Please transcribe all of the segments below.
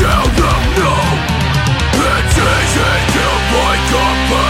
tell them no. It's easy to find comfort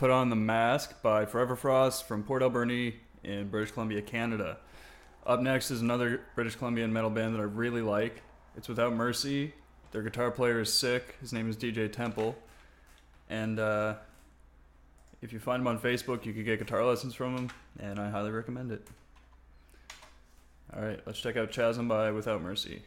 Put On the Mask by Forever Frost from Port Alberni in British Columbia, Canada. Up next is another British Columbian metal band that I really like. It's Without Mercy. Their guitar player is sick. His name is DJ Temple. And uh, if you find him on Facebook, you could get guitar lessons from him, and I highly recommend it. All right, let's check out Chasm by Without Mercy.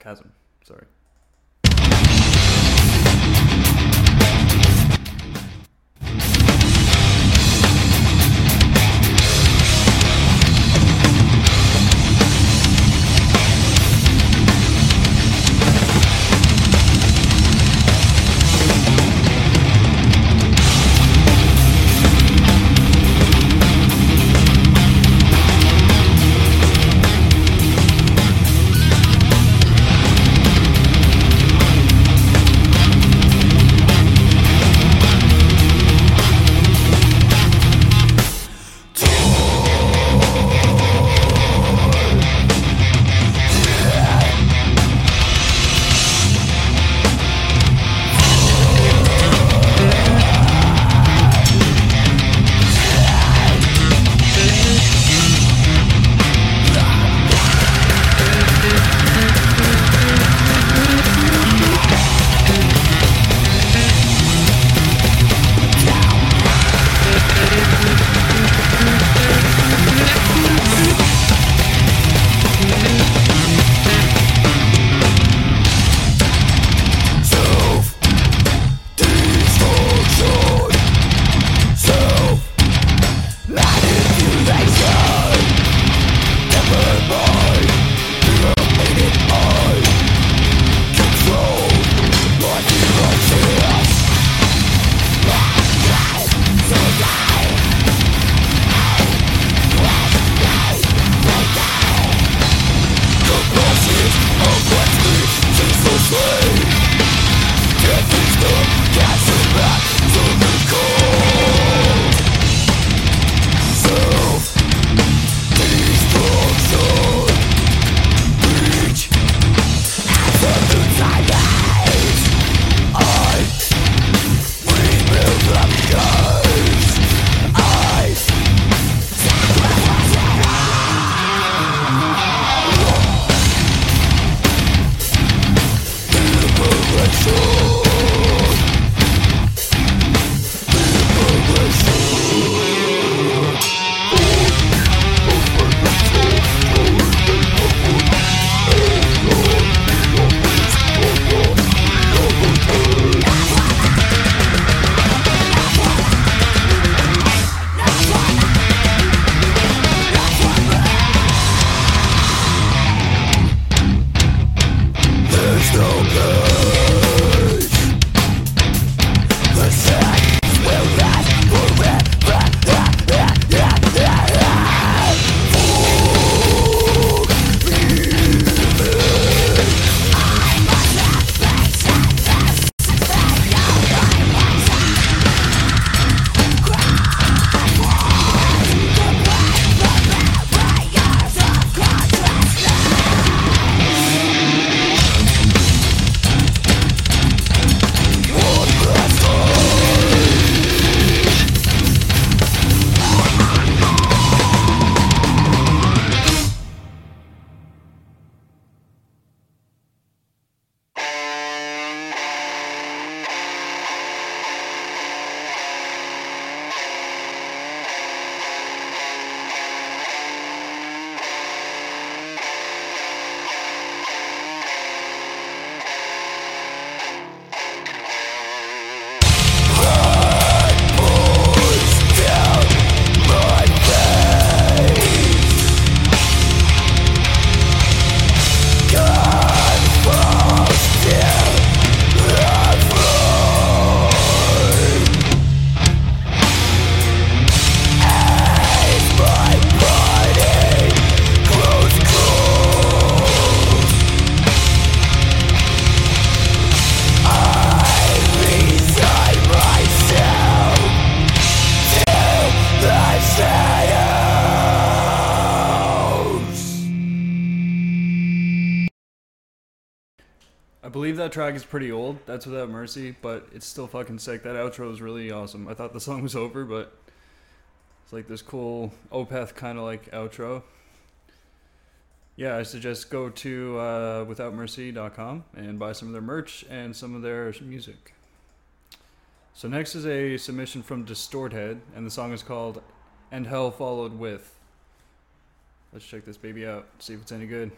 Chasm, sorry. Believe that track is pretty old. That's Without Mercy, but it's still fucking sick. That outro is really awesome. I thought the song was over, but it's like this cool Opeth kind of like outro. Yeah, I suggest go to uh, withoutmercy.com and buy some of their merch and some of their music. So next is a submission from Distorthead, and the song is called "And Hell Followed With." Let's check this baby out, see if it's any good.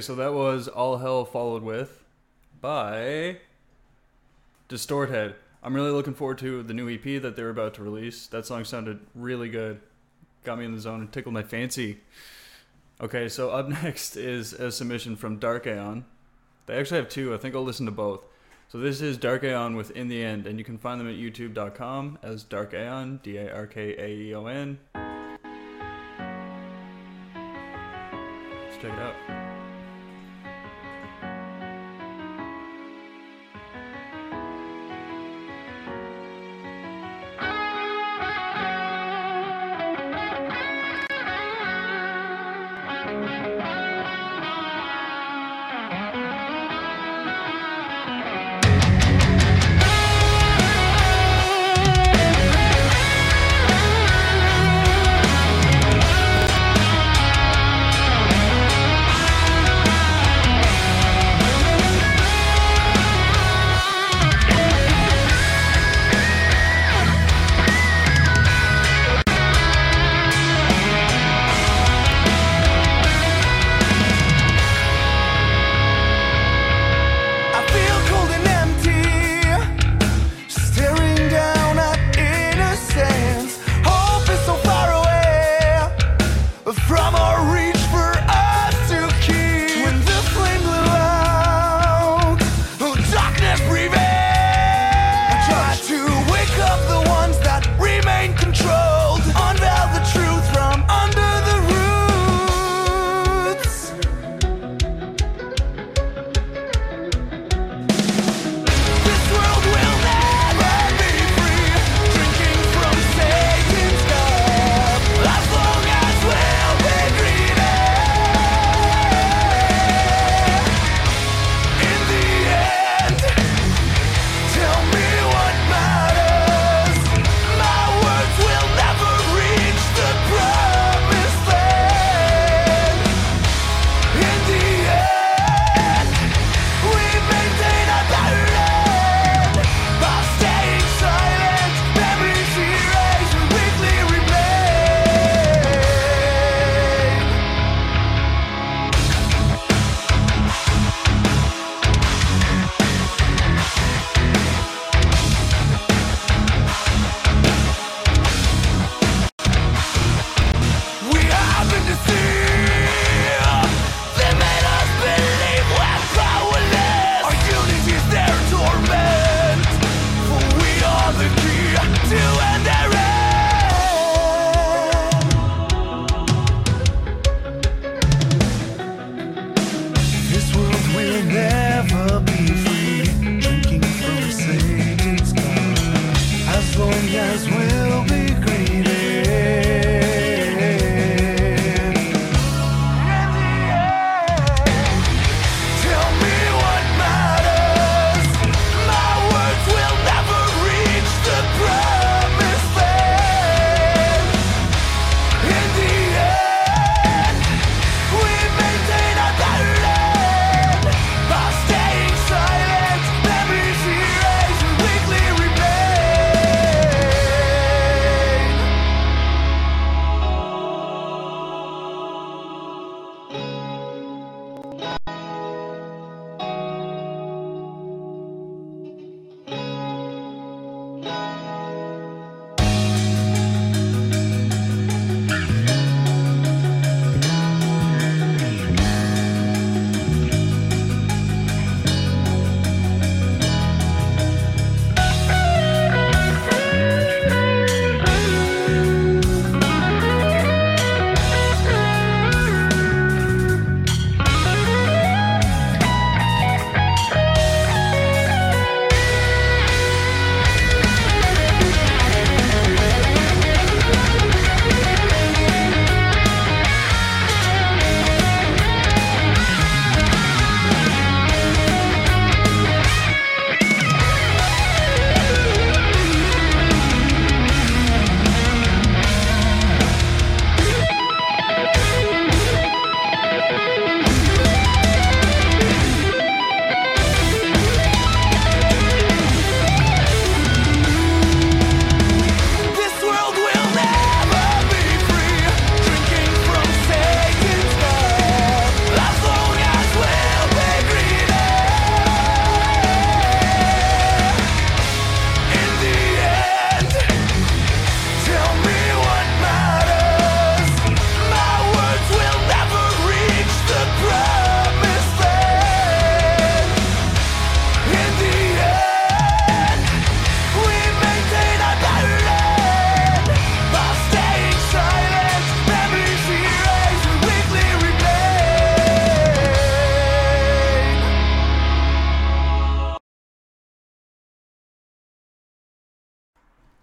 So that was All Hell Followed With by Distort Head. I'm really looking forward to the new EP that they're about to release. That song sounded really good. Got me in the zone and tickled my fancy. Okay, so up next is a submission from Dark Aeon. They actually have two. I think I'll listen to both. So this is Dark Aeon with In the End, and you can find them at youtube.com as Dark Aeon, D A R K A E O N. Bye.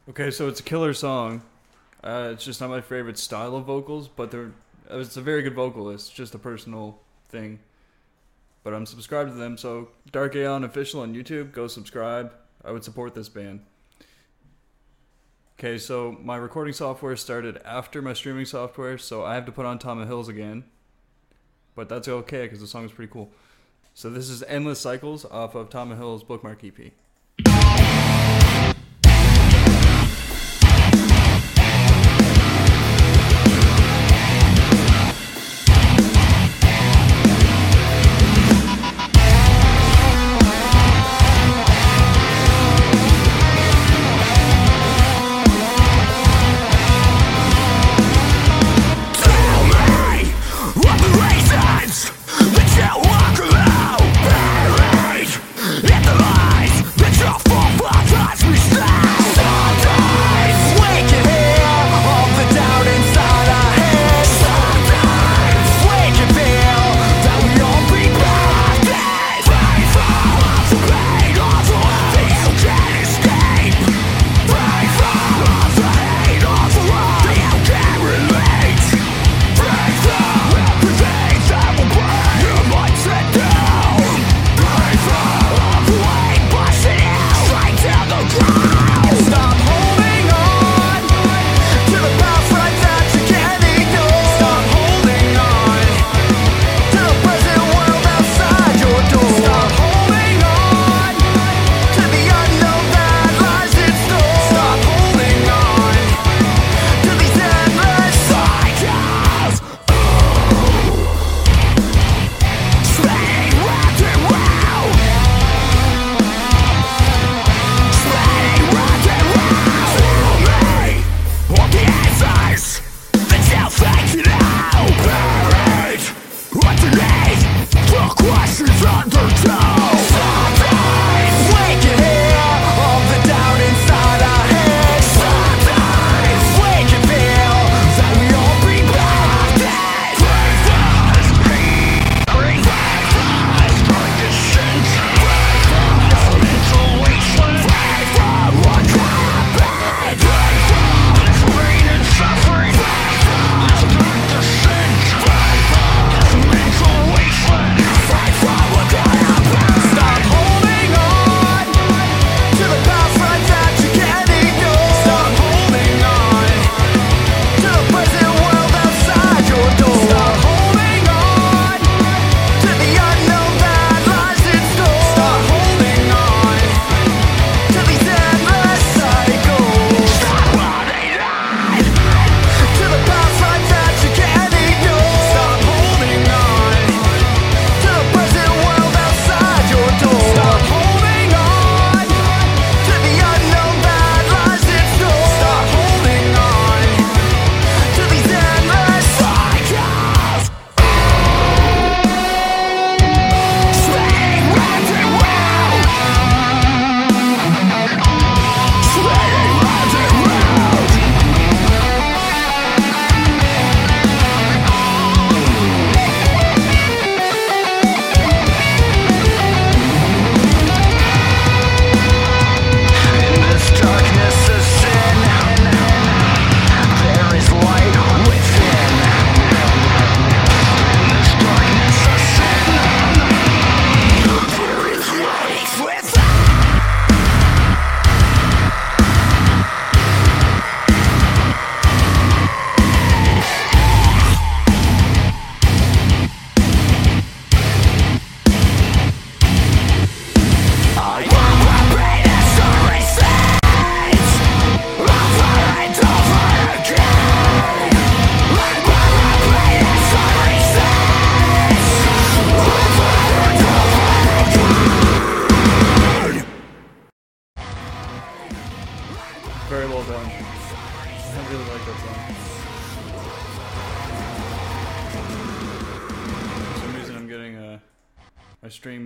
Okay, so it's a killer song. Uh, it's just not my favorite style of vocals, but they're uh, it's a very good vocalist. Just a personal thing. But I'm subscribed to them, so Dark Aeon official on YouTube. Go subscribe. I would support this band. Okay, so my recording software started after my streaming software, so I have to put on Tama Hills again. But that's okay because the song is pretty cool. So this is Endless Cycles off of Tama Hill's bookmark EP.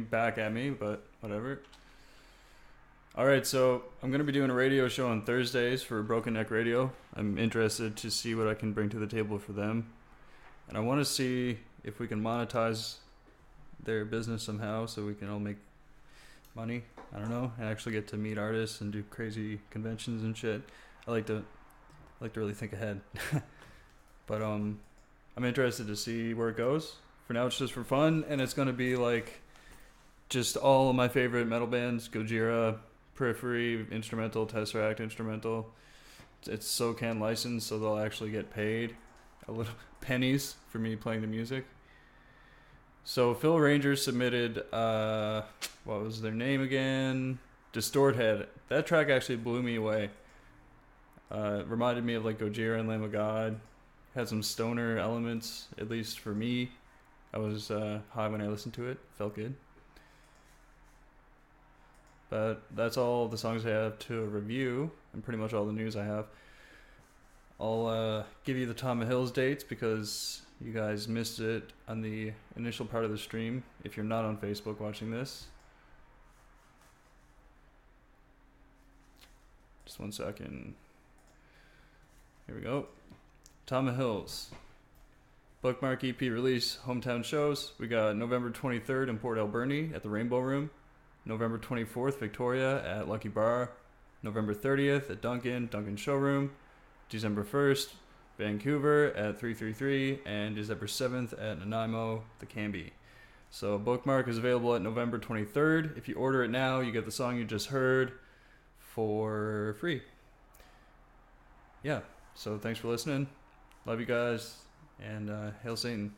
Back at me, but whatever. All right, so I'm gonna be doing a radio show on Thursdays for Broken Neck Radio. I'm interested to see what I can bring to the table for them, and I want to see if we can monetize their business somehow, so we can all make money. I don't know, and actually get to meet artists and do crazy conventions and shit. I like to I like to really think ahead. but um I'm interested to see where it goes. For now it's just for fun and it's gonna be like just all of my favorite metal bands, Gojira, Periphery, instrumental, Tesseract, instrumental. It's SOCAN licensed, so they'll actually get paid a little pennies for me playing the music. So Phil Ranger submitted uh what was their name again? Distort Head. That track actually blew me away. Uh, reminded me of like Gojira and Lamb of God. Had some stoner elements, at least for me. I was uh, high when I listened to it. Felt good. But that's all the songs I have to review, and pretty much all the news I have. I'll uh, give you the Tama Hills dates because you guys missed it on the initial part of the stream. If you're not on Facebook watching this, just one second. Here we go. Tama Hills. Bookmark EP release hometown shows. We got November 23rd in Port Alberni at the Rainbow Room. November 24th, Victoria at Lucky Bar. November 30th at Duncan, Duncan Showroom. December 1st, Vancouver at 333. And December 7th at Nanaimo, the Cambie. So, Bookmark is available at November 23rd. If you order it now, you get the song you just heard for free. Yeah, so thanks for listening. Love you guys, and uh, hail Satan.